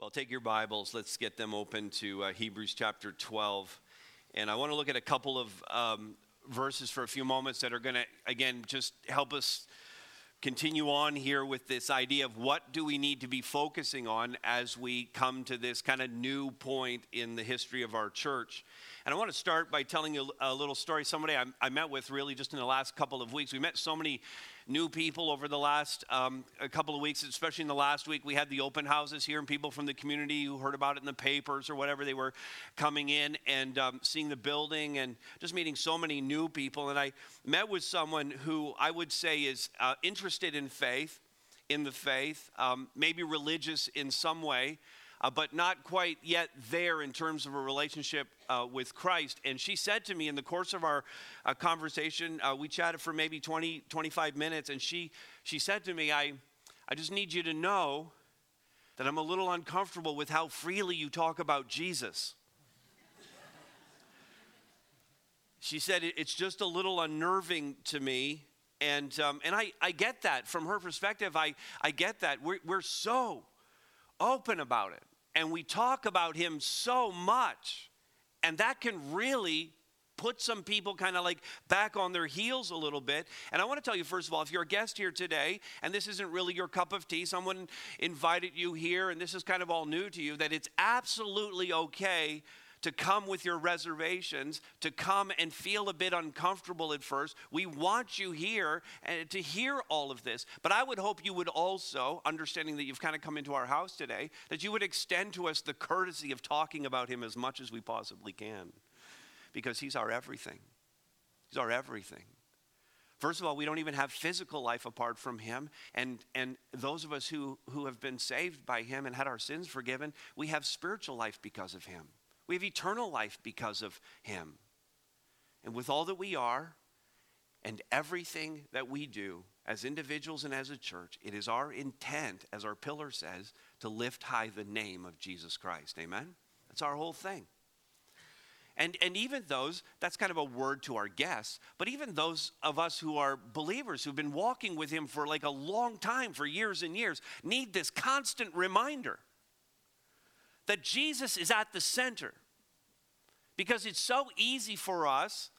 Well, take your Bibles. Let's get them open to uh, Hebrews chapter 12. And I want to look at a couple of um, verses for a few moments that are going to, again, just help us continue on here with this idea of what do we need to be focusing on as we come to this kind of new point in the history of our church. And I want to start by telling you a little story. Somebody I, I met with really just in the last couple of weeks. We met so many new people over the last um, a couple of weeks, especially in the last week. We had the open houses here, and people from the community who heard about it in the papers or whatever, they were coming in and um, seeing the building and just meeting so many new people. And I met with someone who I would say is uh, interested in faith, in the faith, um, maybe religious in some way uh, but not quite yet there in terms of a relationship uh, with Christ. And she said to me in the course of our uh, conversation, uh, we chatted for maybe 20, 25 minutes, and she, she said to me, I, I just need you to know that I'm a little uncomfortable with how freely you talk about Jesus. she said, It's just a little unnerving to me. And, um, and I, I get that from her perspective. I, I get that. We're, we're so open about it and we talk about him so much. And that can really put some people kind of like back on their heels a little bit. And I want to tell you, first of all, if you're a guest here today and this isn't really your cup of tea, someone invited you here and this is kind of all new to you, that it's absolutely okay to come with your reservations, to come and feel a bit uncomfortable at first. We want you here and uh, to hear all of this. But I would hope you would also, understanding that you've kind of come into our house today, that you would extend to us the courtesy of talking about him as much as we possibly can. Because he's our everything. He's our everything. First of all, we don't even have physical life apart from Him. And, and those of us who, who have been saved by Him and had our sins forgiven, we have spiritual life because of Him. We have eternal life because of him. And with all that we are and everything that we do as individuals and as a church, it is our intent, as our pillar says, to lift high the name of Jesus Christ. Amen? That's our whole thing. And, and even those, that's kind of a word to our guests, but even those of us who are believers who've been walking with Him for like a long time, for years and years, need this constant reminder that Jesus is at the center. Because it's so easy for us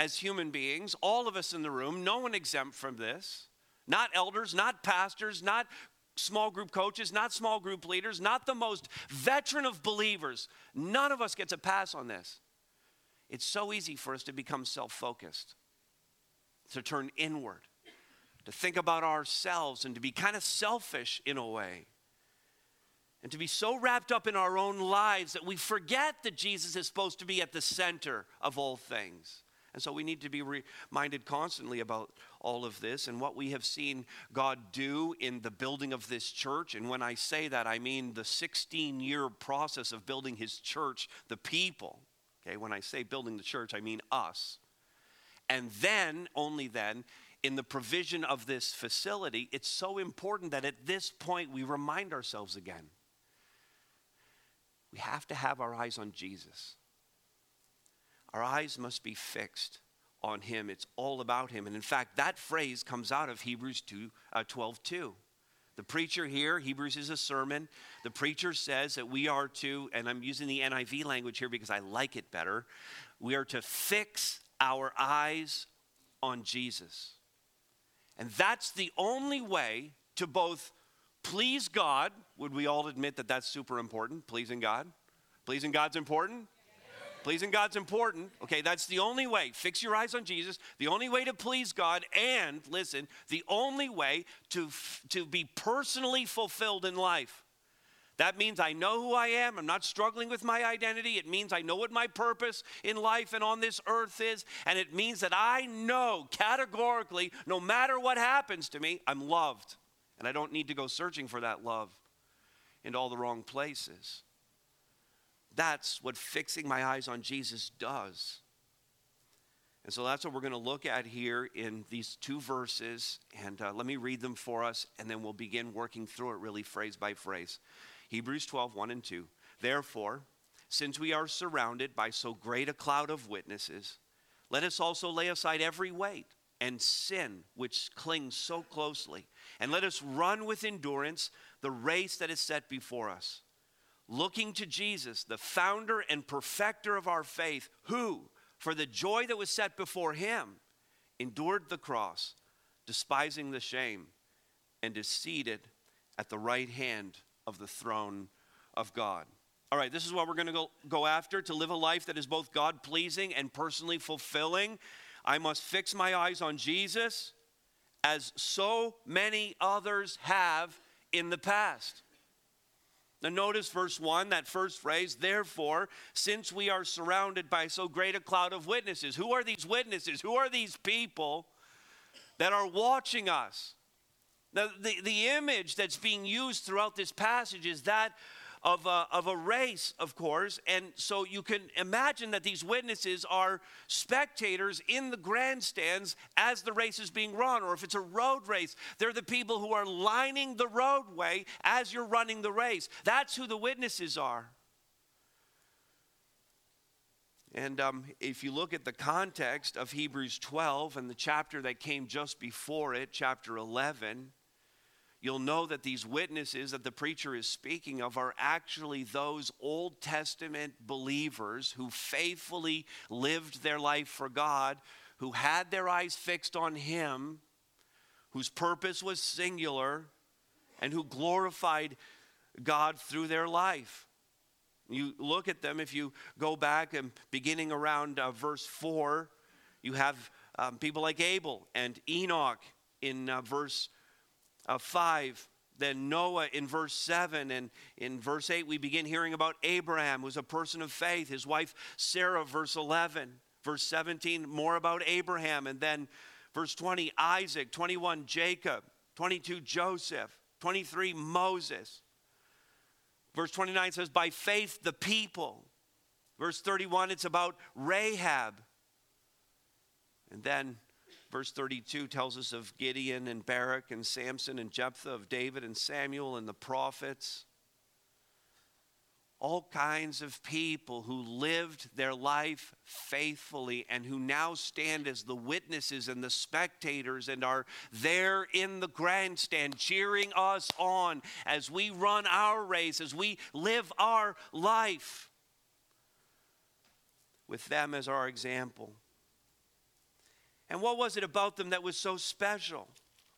as human beings, all of us in the room, no one exempt from this, not elders, not pastors, not small group coaches, not small group leaders, not the most veteran of believers. None of us gets a pass on this. It's so easy for us to become self focused, to turn inward, to think about ourselves, and to be kind of selfish in a way and to be so wrapped up in our own lives that we forget that Jesus is supposed to be at the center of all things. And so we need to be reminded constantly about all of this and what we have seen God do in the building of this church. And when I say that, I mean the 16 year process of building his church, the people. Okay, when I say building the church, I mean us. And then, only then, in the provision of this facility, it's so important that at this point we remind ourselves again we have to have our eyes on Jesus. Our eyes must be fixed on him. It's all about him. And in fact, that phrase comes out of Hebrews 2, uh, 12 2. The preacher here, Hebrews is a sermon. The preacher says that we are to, and I'm using the NIV language here because I like it better, we are to fix our eyes on Jesus. And that's the only way to both please God. Would we all admit that that's super important? Pleasing God? Pleasing God's important? Pleasing God's important. Okay, that's the only way. Fix your eyes on Jesus. The only way to please God, and listen, the only way to, to be personally fulfilled in life. That means I know who I am. I'm not struggling with my identity. It means I know what my purpose in life and on this earth is. And it means that I know categorically, no matter what happens to me, I'm loved. And I don't need to go searching for that love in all the wrong places. That's what fixing my eyes on Jesus does. And so that's what we're going to look at here in these two verses. And uh, let me read them for us, and then we'll begin working through it really phrase by phrase. Hebrews 12, 1 and 2. Therefore, since we are surrounded by so great a cloud of witnesses, let us also lay aside every weight and sin which clings so closely, and let us run with endurance the race that is set before us looking to Jesus, the founder and perfecter of our faith, who, for the joy that was set before him, endured the cross, despising the shame, and is seated at the right hand of the throne of God. All right, this is what we're going to go, after to live a life that is both God pleasing and personally fulfilling. I must fix my eyes on Jesus, as so many others have in the past. Now, notice verse 1, that first phrase, therefore, since we are surrounded by so great a cloud of witnesses. Who are these witnesses? Who are these people that are watching us? Now, the, the image that's being used throughout this passage is that of a, of a race, of course. And so you can imagine that these witnesses are spectators in the grandstands as the race is being run. Or if it's a road race, they're the people who are lining the roadway as you're running the race. That's who the witnesses are. And um, if you look at the context of Hebrews 12 and the chapter that came just before it, chapter 11, you'll know that these witnesses that the preacher is speaking of are actually those Old Testament believers who faithfully lived their life for God, who had their eyes fixed on Him, whose purpose was singular, and who glorified God through their life. You look at them, if you go back and beginning around uh, verse 4, you have um, people like Abel and Enoch in uh, verse uh, 5 then Noah in verse 7, and in verse 8, we begin hearing about Abraham, who's a person of faith, his wife Sarah, verse 11, verse 17, more about Abraham, and then verse 20, Isaac, 21, Jacob, 22, Joseph, 23, Moses. Verse 29 says, By faith, the people. Verse 31, it's about Rahab. And then Verse 32 tells us of Gideon and Barak and Samson and Jephthah, of David and Samuel and the prophets. All kinds of people who lived their life faithfully and who now stand as the witnesses and the spectators and are there in the grandstand cheering us on as we run our race, as we live our life with them as our example. And what was it about them that was so special?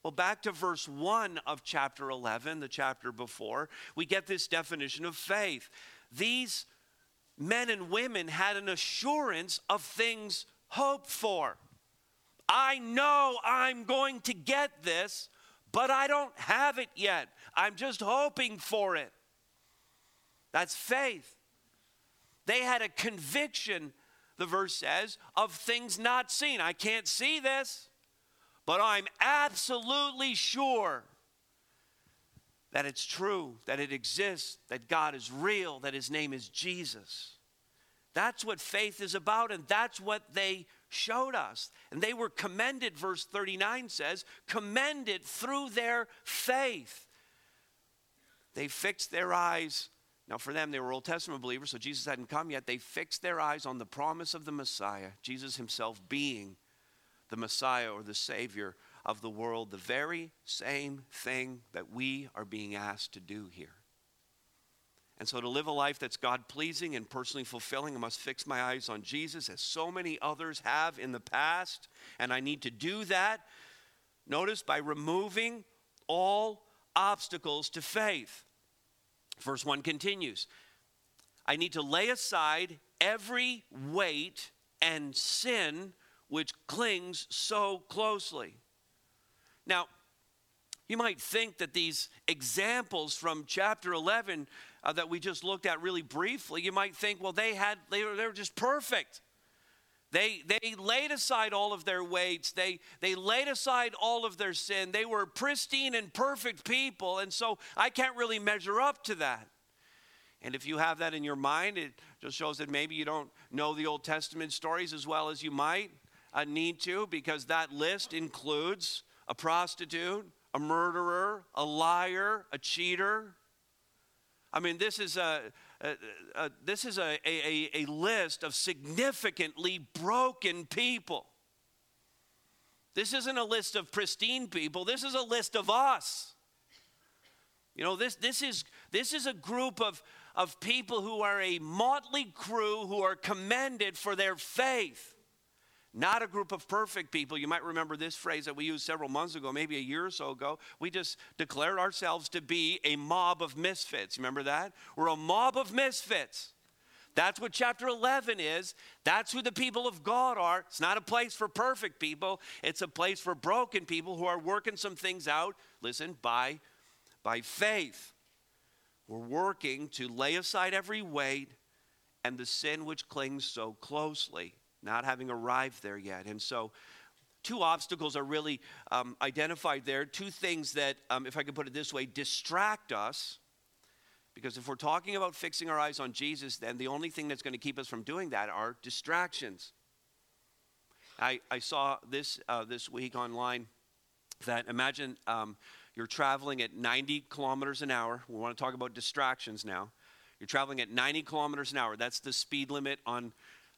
Well, back to verse 1 of chapter 11, the chapter before, we get this definition of faith. These men and women had an assurance of things hoped for. I know I'm going to get this, but I don't have it yet. I'm just hoping for it. That's faith. They had a conviction the verse says, of things not seen. I can't see this, but I'm absolutely sure that it's true, that it exists, that God is real, that His name is Jesus. That's what faith is about, and that's what they showed us. And they were commended, verse 39 says, commended through their faith. They fixed their eyes now, for them, they were Old Testament believers, so Jesus hadn't come yet. They fixed their eyes on the promise of the Messiah, Jesus himself being the Messiah or the Savior of the world, the very same thing that we are being asked to do here. And so, to live a life that's God pleasing and personally fulfilling, I must fix my eyes on Jesus, as so many others have in the past. And I need to do that, notice, by removing all obstacles to faith. Verse 1 continues I need to lay aside every weight and sin which clings so closely. Now, you might think that these examples from chapter 11 uh, that we just looked at really briefly, you might think, well, they had they were, they were just perfect. They, they laid aside all of their weights. They, they laid aside all of their sin. They were pristine and perfect people. And so I can't really measure up to that. And if you have that in your mind, it just shows that maybe you don't know the Old Testament stories as well as you might uh, need to, because that list includes a prostitute, a murderer, a liar, a cheater. I mean, this is a, uh, uh, this is a, a, a list of significantly broken people. This isn't a list of pristine people, this is a list of us. You know, this, this, is, this is a group of, of people who are a motley crew who are commended for their faith. Not a group of perfect people. You might remember this phrase that we used several months ago, maybe a year or so ago. We just declared ourselves to be a mob of misfits. Remember that? We're a mob of misfits. That's what chapter 11 is. That's who the people of God are. It's not a place for perfect people, it's a place for broken people who are working some things out, listen, by, by faith. We're working to lay aside every weight and the sin which clings so closely not having arrived there yet. And so, two obstacles are really um, identified there. Two things that, um, if I could put it this way, distract us. Because if we're talking about fixing our eyes on Jesus, then the only thing that's going to keep us from doing that are distractions. I, I saw this uh, this week online that imagine um, you're traveling at 90 kilometers an hour. We want to talk about distractions now. You're traveling at 90 kilometers an hour. That's the speed limit on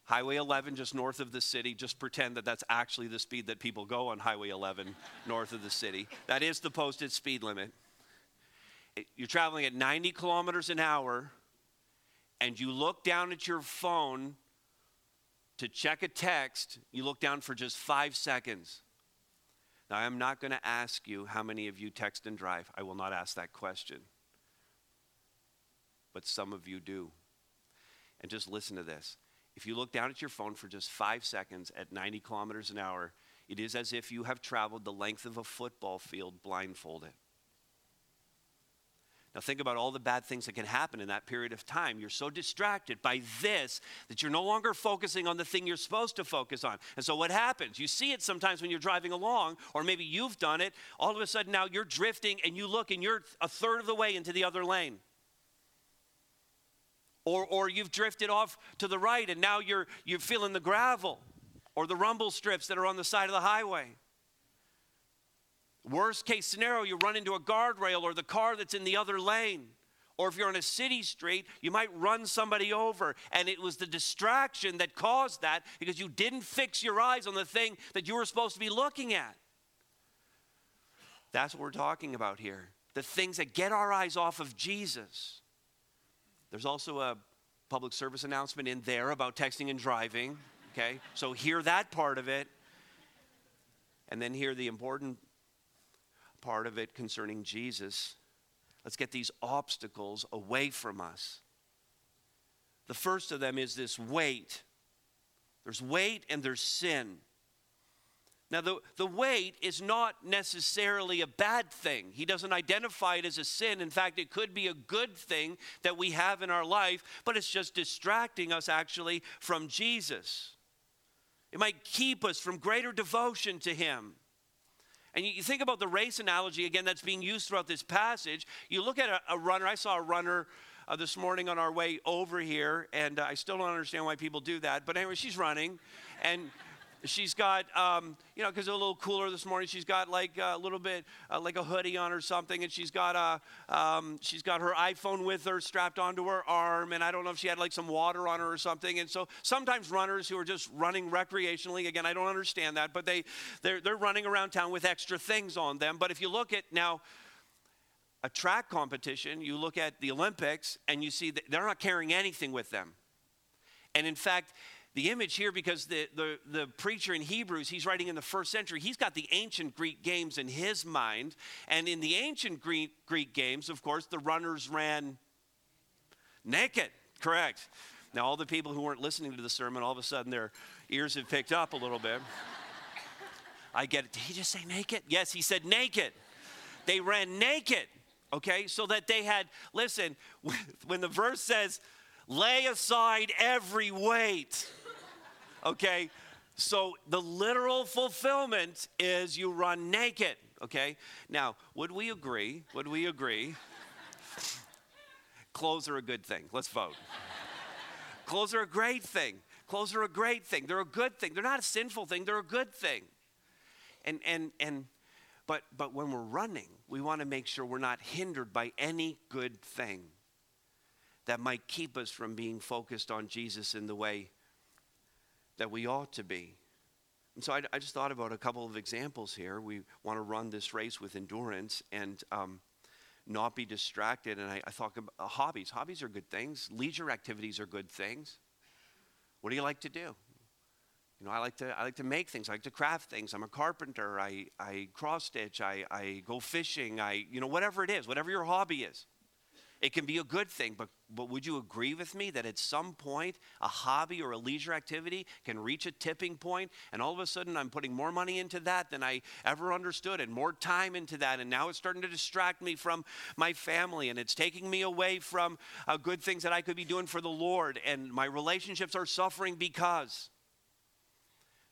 Highway 11 just north of the city. Just pretend that that's actually the speed that people go on Highway 11 north of the city. That is the posted speed limit. You're traveling at 90 kilometers an hour, and you look down at your phone to check a text. You look down for just five seconds. Now, I'm not going to ask you how many of you text and drive. I will not ask that question. But some of you do. And just listen to this if you look down at your phone for just five seconds at 90 kilometers an hour, it is as if you have traveled the length of a football field blindfolded. Now, think about all the bad things that can happen in that period of time. You're so distracted by this that you're no longer focusing on the thing you're supposed to focus on. And so, what happens? You see it sometimes when you're driving along, or maybe you've done it. All of a sudden, now you're drifting and you look and you're a third of the way into the other lane or, or you've drifted off to the right and now you're, you're feeling the gravel or the rumble strips that are on the side of the highway. Worst case scenario, you run into a guardrail or the car that's in the other lane. Or if you're on a city street, you might run somebody over. And it was the distraction that caused that because you didn't fix your eyes on the thing that you were supposed to be looking at. That's what we're talking about here. The things that get our eyes off of Jesus. There's also a public service announcement in there about texting and driving. Okay, so hear that part of it. And then hear the important part of it concerning Jesus. Let's get these obstacles away from us. The first of them is this weight. There's weight and there's sin. Now, the, the weight is not necessarily a bad thing. He doesn't identify it as a sin. In fact, it could be a good thing that we have in our life, but it's just distracting us actually from Jesus. It might keep us from greater devotion to Him. And you think about the race analogy again that's being used throughout this passage. You look at a, a runner, I saw a runner uh, this morning on our way over here, and uh, I still don't understand why people do that. But anyway, she's running, and She's got, um, you know, because it's a little cooler this morning. She's got like a little bit, uh, like a hoodie on or something, and she's got a, um, she's got her iPhone with her strapped onto her arm, and I don't know if she had like some water on her or something. And so sometimes runners who are just running recreationally, again, I don't understand that, but they, they're, they're running around town with extra things on them. But if you look at now, a track competition, you look at the Olympics, and you see that they're not carrying anything with them. And in fact, the image here because the, the, the preacher in Hebrews, he's writing in the first century, he's got the ancient Greek games in his mind. And in the ancient Greek, Greek games, of course, the runners ran naked, correct. Now, all the people who weren't listening to the sermon, all of a sudden their ears have picked up a little bit. I get it. Did he just say naked? Yes, he said naked. They ran naked, okay? So that they had, listen, when the verse says, lay aside every weight okay? So the literal fulfillment is you run naked, okay? Now, would we agree? Would we agree? Clothes are a good thing. Let's vote. Clothes are a great thing. Clothes are a great thing. They're a good thing. They're not a sinful thing. They're a good thing. And and and but but when we're running, we want to make sure we're not hindered by any good thing that might keep us from being focused on Jesus in the way that we ought to be. And so I, I, just thought about a couple of examples here. We want to run this race with endurance. And um, not be distracted. And I, I thought about uh, hobbies. Hobbies are good things, leisure activities are good things. What do you like to do? You know, I like to I like to make things. I like to craft things. I'm a carpenter. I, I cross stitch. I, I go fishing. I you know whatever it is, whatever your hobby is. It can be a good thing, but, but would you agree with me that at some point a hobby or a leisure activity can reach a tipping point and all of a sudden I'm putting more money into that than I ever understood and more time into that and now it's starting to distract me from my family and it's taking me away from uh, good things that I could be doing for the Lord and my relationships are suffering because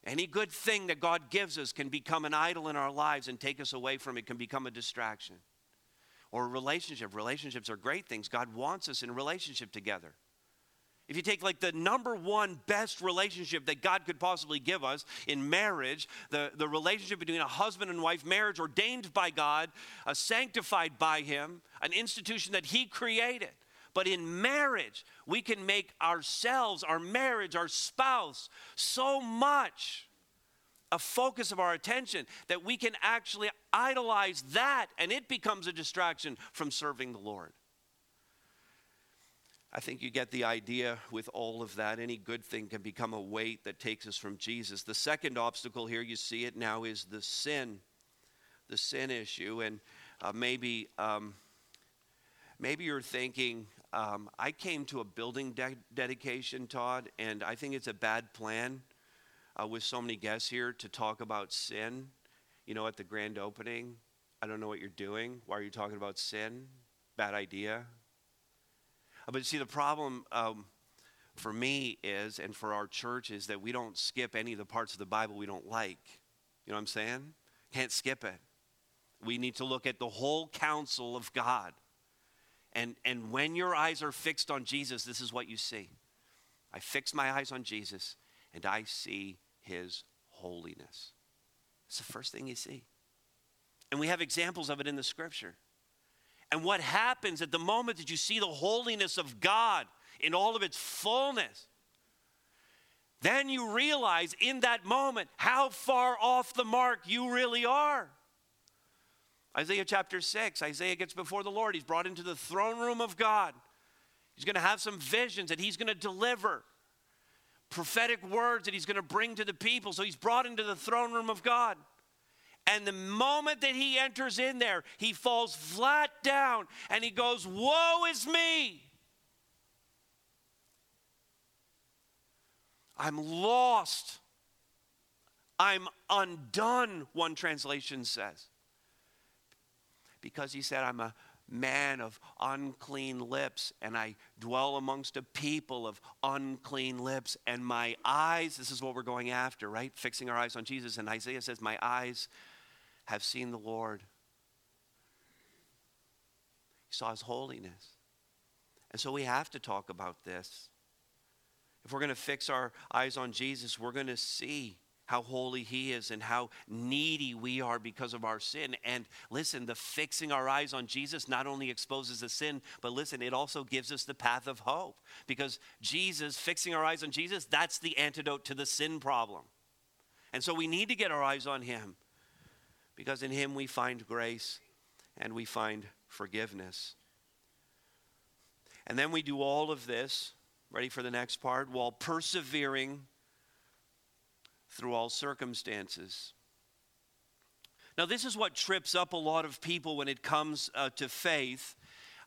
any good thing that God gives us can become an idol in our lives and take us away from it, can become a distraction or relationship. Relationships are great things. God wants us in relationship together. If you take like the number one best relationship that God could possibly give us in marriage, the, the relationship between a husband and wife, marriage ordained by God, uh, sanctified by Him, an institution that He created. But in marriage, we can make ourselves, our marriage, our spouse, so much a focus of our attention that we can actually idolize that and it becomes a distraction from serving the Lord. I think you get the idea with all of that. Any good thing can become a weight that takes us from Jesus. The second obstacle here, you see it now, is the sin, the sin issue. And uh, maybe, um, maybe you're thinking, um, I came to a building de- dedication, Todd, and I think it's a bad plan uh, with so many guests here to talk about sin, you know, at the grand opening. I don't know what you're doing. Why are you talking about sin? Bad idea. Uh, but see, the problem um, for me is, and for our church, is that we don't skip any of the parts of the Bible we don't like. You know what I'm saying? Can't skip it. We need to look at the whole counsel of God. And, and when your eyes are fixed on Jesus, this is what you see. I fix my eyes on Jesus, and I see his holiness. It's the first thing you see. And we have examples of it in the scripture. And what happens at the moment that you see the holiness of God in all of its fullness, then you realize in that moment how far off the mark you really are. Isaiah chapter 6, Isaiah gets before the Lord. He's brought into the throne room of God. He's going to have some visions that he's going to deliver prophetic words that he's going to bring to the people. So he's brought into the throne room of God. And the moment that he enters in there, he falls flat down and he goes, Woe is me! I'm lost. I'm undone, one translation says. Because he said, I'm a man of unclean lips, and I dwell amongst a people of unclean lips. And my eyes, this is what we're going after, right? Fixing our eyes on Jesus. And Isaiah says, My eyes have seen the Lord. He saw his holiness. And so we have to talk about this. If we're going to fix our eyes on Jesus, we're going to see how holy He is and how needy we are because of our sin. And listen, the fixing our eyes on Jesus not only exposes the sin, but listen, it also gives us the path of hope. Because Jesus, fixing our eyes on Jesus, that's the antidote to the sin problem. And so we need to get our eyes on Him because in Him we find grace and we find forgiveness. And then we do all of this, ready for the next part, while persevering through all circumstances. Now, this is what trips up a lot of people when it comes uh, to faith.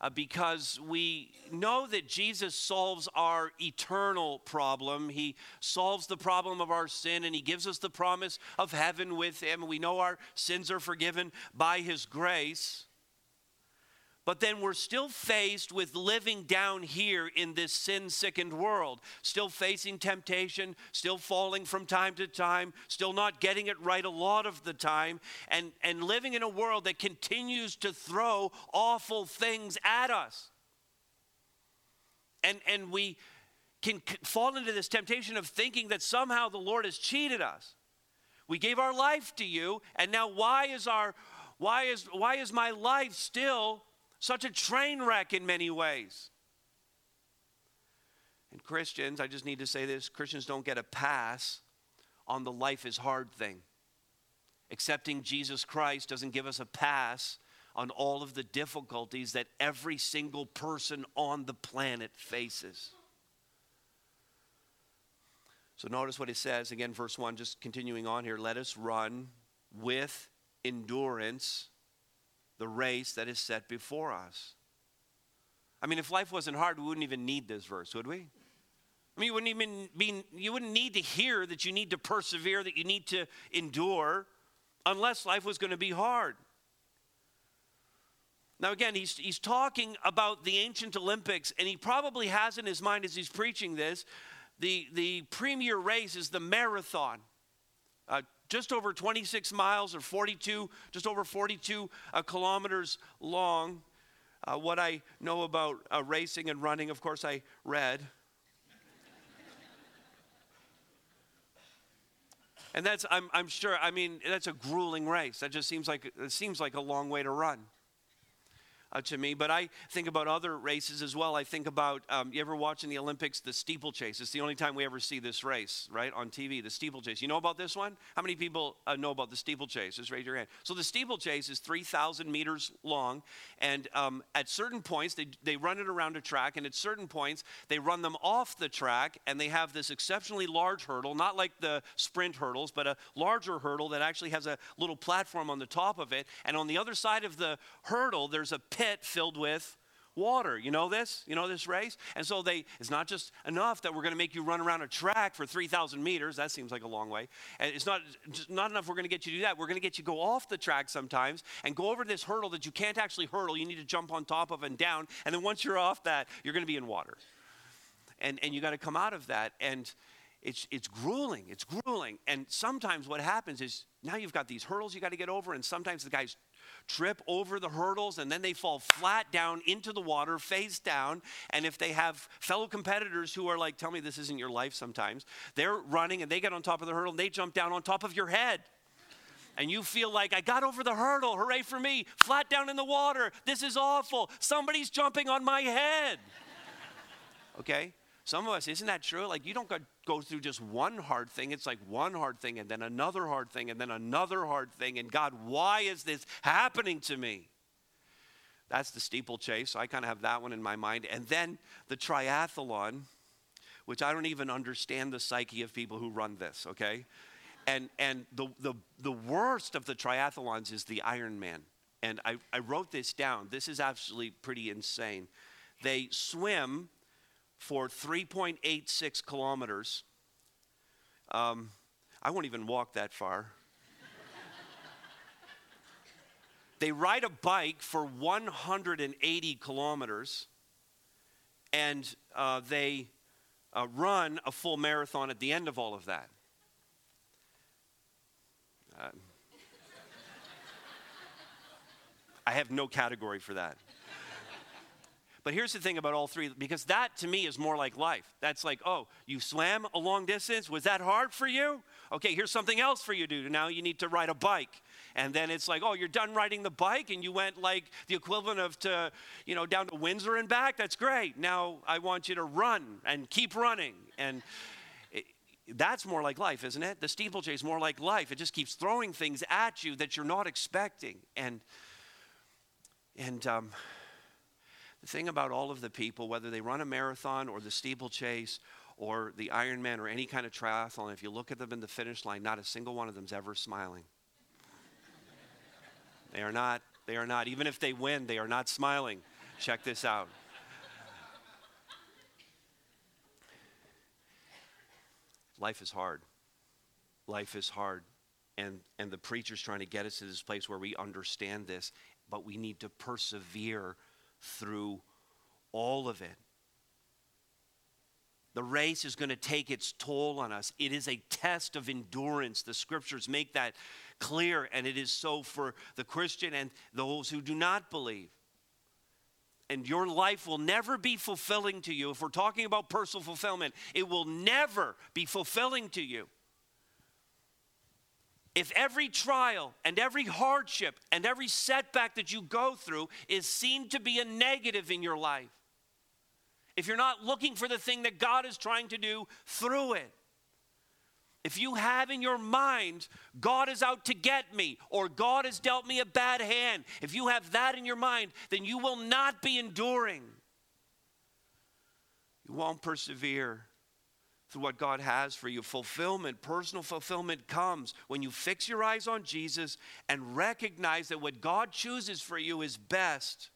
Uh, because we know that Jesus solves our eternal problem. He solves the problem of our sin and He gives us the promise of heaven with Him. We know our sins are forgiven by His grace. But then we're still faced with living down here in this sin sickened world, still facing temptation, still falling from time to time, still not getting it right a lot of the time, and, and living in a world that continues to throw awful things at us. And, and we can fall into this temptation of thinking that somehow the Lord has cheated us. We gave our life to you, and now why is our why is why is my life still such a train wreck in many ways. And Christians, I just need to say this Christians don't get a pass on the life is hard thing. Accepting Jesus Christ doesn't give us a pass on all of the difficulties that every single person on the planet faces. So notice what it says again, verse 1, just continuing on here. Let us run with endurance the race that is set before us. I mean, if life wasn't hard, we wouldn't even need this verse, would we? I mean, you wouldn't even be, you wouldn't need to hear that you need to persevere, that you need to endure, unless life was going to be hard. Now, again, he's, he's talking about the ancient Olympics, and he probably has in his mind as he's preaching this the, the premier race is the marathon. Uh, just over 26 miles or 42, just over 42 uh, kilometers long. Uh, what I know about uh, racing and running, of course, I read. and that's, I'm, I'm sure, I mean, that's a grueling race. That just seems like, it seems like a long way to run uh, to me. But I think about other races as well. I think about, um, you ever watching the Olympics, the steeplechase? It's the only time we ever see this race, right, on TV, the steeplechase. You know about this one? How many people uh, know about the steeplechase? Just raise your hand. So the steeplechase is 3,000 meters long. And um, at certain points, they, they run it around a track. And at certain points, they run them off the track. And they have this exceptionally large hurdle, not like the sprint hurdles, but a larger hurdle that actually has a little platform on the top of it. And on the other side of the hurdle, there's a pit filled with water. You know this? You know this race? And so they it's not just enough that we're going to make you run around a track for 3,000 meters. That seems like a long way. And it's not not enough we're going to get you to do that. We're going to get you to go off the track sometimes and go over this hurdle that you can't actually hurdle. You need to jump on top of and down. And then once you're off that, you're going to be in water. And and you got to come out of that and it's, it's grueling. It's grueling. And sometimes what happens is now you've got these hurdles you got to get over, and sometimes the guy's trip over the hurdles and then they fall flat down into the water, face down. And if they have fellow competitors who are like, tell me this isn't your life sometimes, they're running and they get on top of the hurdle and they jump down on top of your head. And you feel like, I got over the hurdle, hooray for me, flat down in the water, this is awful, somebody's jumping on my head. Okay? Some of us, isn't that true? Like, you don't go, through just one hard thing. It's like one hard thing, and then another hard thing, and then another hard thing. And God, why is this happening to me? That's the steeplechase. I kind of have that one in my mind. And then the triathlon, which I don't even understand the psyche of people who run this, okay? And, and the, the, the worst of the triathlons is the Ironman. And I, I wrote this down. This is actually pretty insane. They swim for 3.86 kilometers. Um, I won't even walk that far. they ride a bike for 180 kilometers, and uh, they uh, run a full marathon at the end of all of that. Uh, I have no category for that. But here's the thing about all three, because that to me is more like life. That's like, oh, you swam a long distance. Was that hard for you? Okay, here's something else for you to do. Now you need to ride a bike. And then it's like, oh, you're done riding the bike and you went like the equivalent of to, you know, down to Windsor and back. That's great. Now I want you to run and keep running. And it, that's more like life, isn't it? The steeplechase more like life. It just keeps throwing things at you that you're not expecting. And, and, um, the thing about all of the people, whether they run a marathon or the steeplechase or the Ironman or any kind of triathlon, if you look at them in the finish line, not a single one of them's ever smiling. they are not. They are not. Even if they win, they are not smiling. Check this out. Life is hard. Life is hard. And, and the preacher's trying to get us to this place where we understand this, but we need to persevere through all of it. The race is going to take its toll on us. It is a test of endurance. The scriptures make that clear, and it is so for the Christian and those who do not believe. And your life will never be fulfilling to you. If we're talking about personal fulfillment, it will never be fulfilling to you if every trial and every hardship and every setback that you go through is seen to be a negative in your life, if you're not looking for the thing that God is trying to do through it, if you have in your mind, God is out to get me, or God has dealt me a bad hand, if you have that in your mind, then you will not be enduring. You won't persevere through what God has for you. Fulfillment, personal fulfillment comes when you fix your eyes on Jesus and recognize that what God chooses for you is best,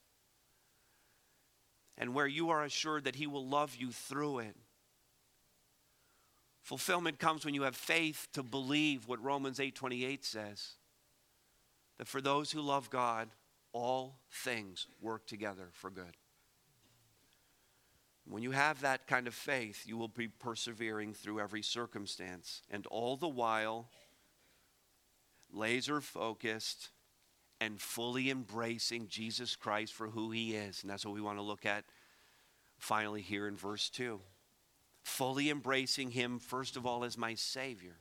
and where you are assured that He will love you through it. Fulfillment comes when you have faith to believe what Romans 8:28 says. That for those who love God, all things work together for good. When you have that kind of faith, you will be persevering through every circumstance and all the while laser focused and fully embracing Jesus Christ for who he is. And that's what we want to look at finally here in verse 2 fully embracing Him, first of all, as my Savior.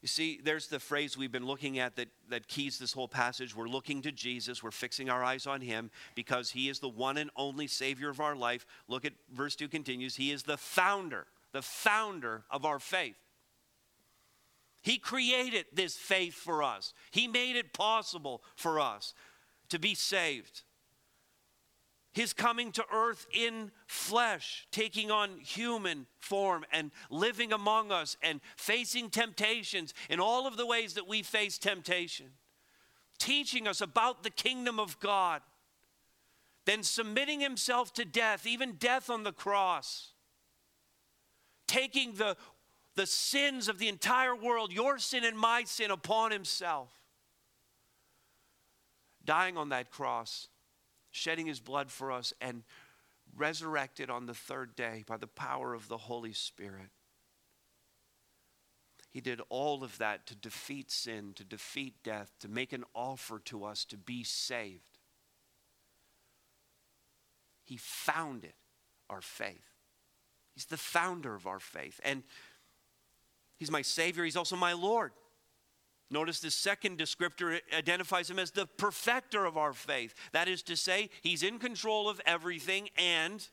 You see, there's the phrase we've been looking at that, that keys this whole passage. We're looking to Jesus. We're fixing our eyes on him because he is the one and only Savior of our life. Look at verse 2 continues. He is the founder, the founder of our faith. He created this faith for us, He made it possible for us to be saved his coming to earth in flesh, taking on human form and living among us and facing temptations in all of the ways that we face temptation, teaching us about the kingdom of God, then submitting himself to death, even death on the cross, taking the, the sins of the entire world, your sin and my sin, upon himself, dying on that cross shedding his blood for us, and resurrected on the third day by the power of the Holy Spirit. He did all of that to defeat sin, to defeat death, to make an offer to us to be saved. He founded our faith. He's the founder of our faith. And He's my Savior, He's also my Lord. Notice the second descriptor identifies him as the perfecter of our faith. That is to say, he's in control of everything and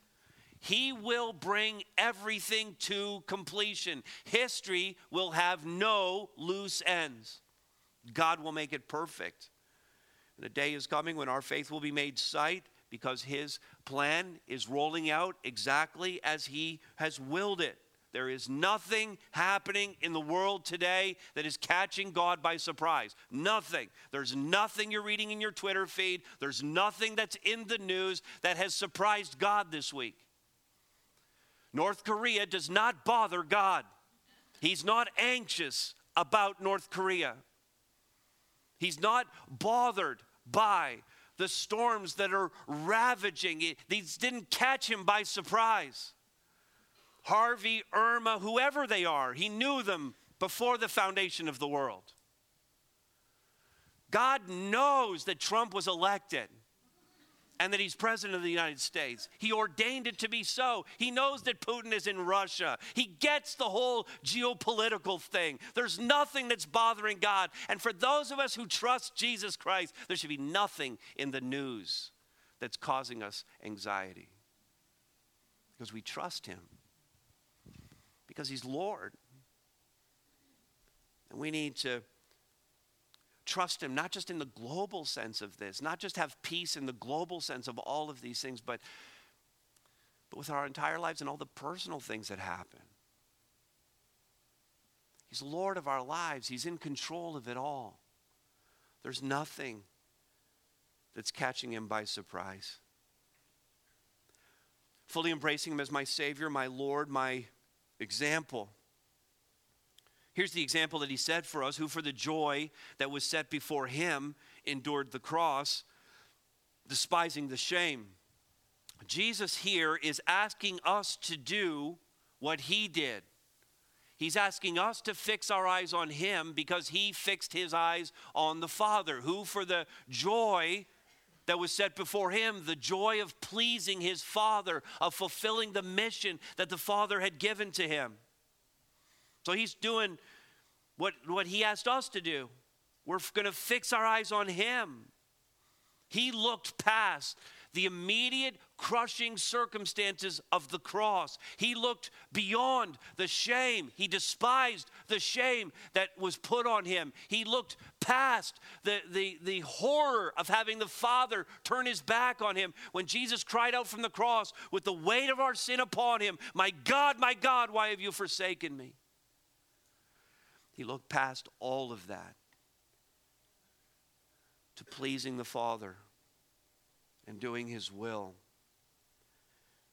he will bring everything to completion. History will have no loose ends. God will make it perfect. The day is coming when our faith will be made sight because his plan is rolling out exactly as he has willed it. There is nothing happening in the world today that is catching God by surprise. Nothing. There's nothing you're reading in your Twitter feed. There's nothing that's in the news that has surprised God this week. North Korea does not bother God. He's not anxious about North Korea. He's not bothered by the storms that are ravaging. These didn't catch him by surprise. Harvey, Irma, whoever they are. He knew them before the foundation of the world. God knows that Trump was elected and that he's president of the United States. He ordained it to be so. He knows that Putin is in Russia. He gets the whole geopolitical thing. There's nothing that's bothering God. And for those of us who trust Jesus Christ, there should be nothing in the news that's causing us anxiety because we trust him because He's Lord. And we need to trust Him, not just in the global sense of this, not just have peace in the global sense of all of these things, but, but with our entire lives and all the personal things that happen. He's Lord of our lives, He's in control of it all. There's nothing that's catching Him by surprise. Fully embracing Him as my Savior, my Lord, my example. Here's the example that he set for us who, for the joy that was set before him, endured the cross, despising the shame. Jesus here is asking us to do what he did. He's asking us to fix our eyes on him because he fixed his eyes on the Father, who, for the joy that was set before him the joy of pleasing his Father, of fulfilling the mission that the Father had given to him. So he's doing what, what he asked us to do. We're going to fix our eyes on him. He looked past the immediate crushing circumstances of the cross. He looked beyond the shame. He despised the shame that was put on him. He looked past the, the, the horror of having the Father turn his back on him. When Jesus cried out from the cross with the weight of our sin upon him, My God, my God, why have you forsaken me? He looked past all of that to pleasing the Father and doing His will.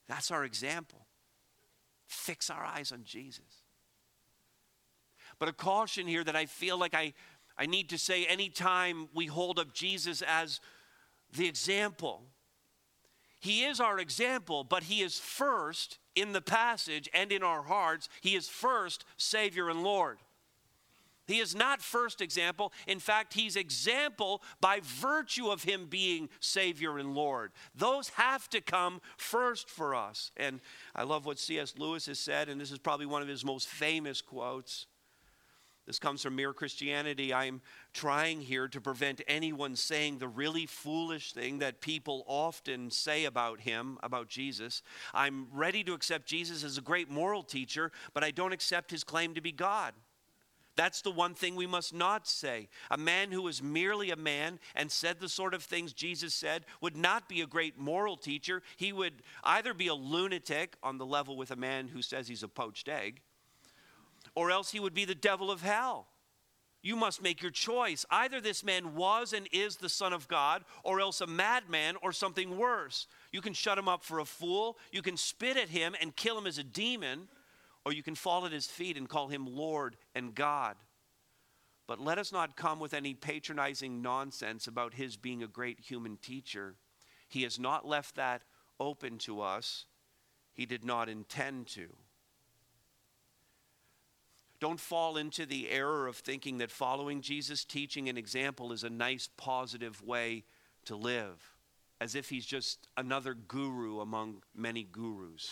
That's our example. Fix our eyes on Jesus. But a caution here that I feel like I, I need to say anytime we hold up Jesus as the example. He is our example, but He is first in the passage and in our hearts. He is first Savior and Lord. He is not first example. In fact, he's example by virtue of him being Savior and Lord. Those have to come first for us. And I love what C.S. Lewis has said, and this is probably one of his most famous quotes. This comes from Mere Christianity. I'm trying here to prevent anyone saying the really foolish thing that people often say about him, about Jesus. I'm ready to accept Jesus as a great moral teacher, but I don't accept his claim to be God. That's the one thing we must not say. A man who is merely a man and said the sort of things Jesus said would not be a great moral teacher. He would either be a lunatic on the level with a man who says he's a poached egg, or else he would be the devil of hell. You must make your choice. Either this man was and is the Son of God, or else a madman or something worse. You can shut him up for a fool, you can spit at him and kill him as a demon or you can fall at his feet and call him Lord and God. But let us not come with any patronizing nonsense about his being a great human teacher. He has not left that open to us, he did not intend to. Don't fall into the error of thinking that following Jesus' teaching and example is a nice, positive way to live, as if he's just another guru among many gurus.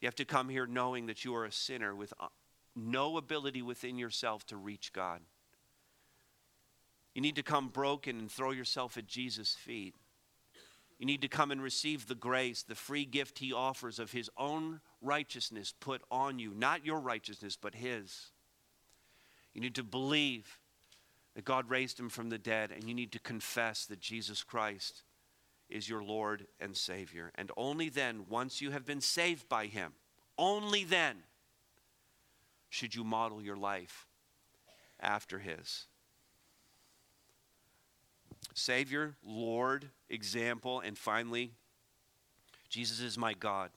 You have to come here knowing that you are a sinner with uh, no ability within yourself to reach God. You need to come broken and throw yourself at Jesus' feet. You need to come and receive the grace, the free gift he offers of his own righteousness put on you, not your righteousness, but his. You need to believe that God raised him from the dead, and you need to confess that Jesus Christ is your Lord and Savior. And only then, once you have been saved by Him, only then should you model your life after His. Savior, Lord, example, and finally, Jesus is my God.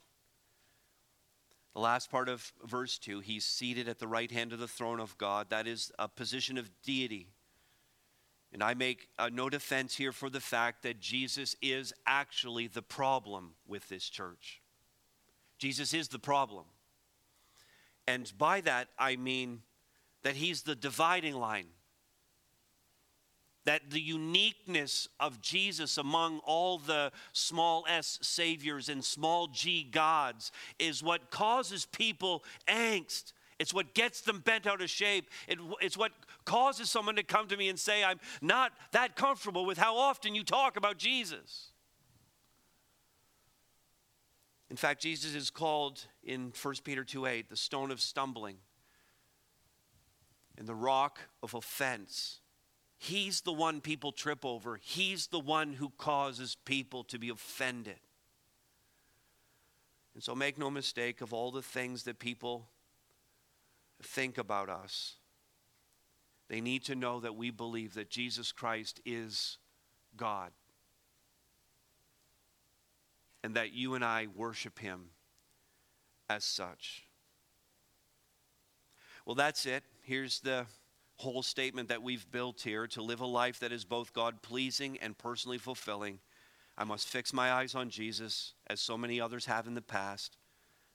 The last part of verse 2, he's seated at the right hand of the throne of God. That is a position of deity. And I make uh, no defense here for the fact that Jesus is actually the problem with this church. Jesus is the problem. And by that, I mean that he's the dividing line. That the uniqueness of Jesus among all the small s saviors and small g gods is what causes people angst it's what gets them bent out of shape. It, it's what causes someone to come to me and say, I'm not that comfortable with how often you talk about Jesus. In fact, Jesus is called in 1 Peter 2 8 the stone of stumbling and the rock of offense. He's the one people trip over, He's the one who causes people to be offended. And so make no mistake of all the things that people think about us. They need to know that we believe that Jesus Christ is God and that you and I worship him as such. Well, that's it. Here's the whole statement that we've built here to live a life that is both God pleasing and personally fulfilling. I must fix my eyes on Jesus, as so many others have in the past,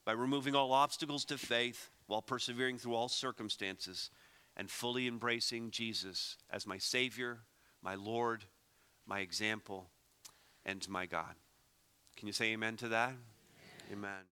by removing all obstacles to faith while persevering through all circumstances and fully embracing Jesus as my Savior, my Lord, my example, and my God. Can you say amen to that? Amen. amen.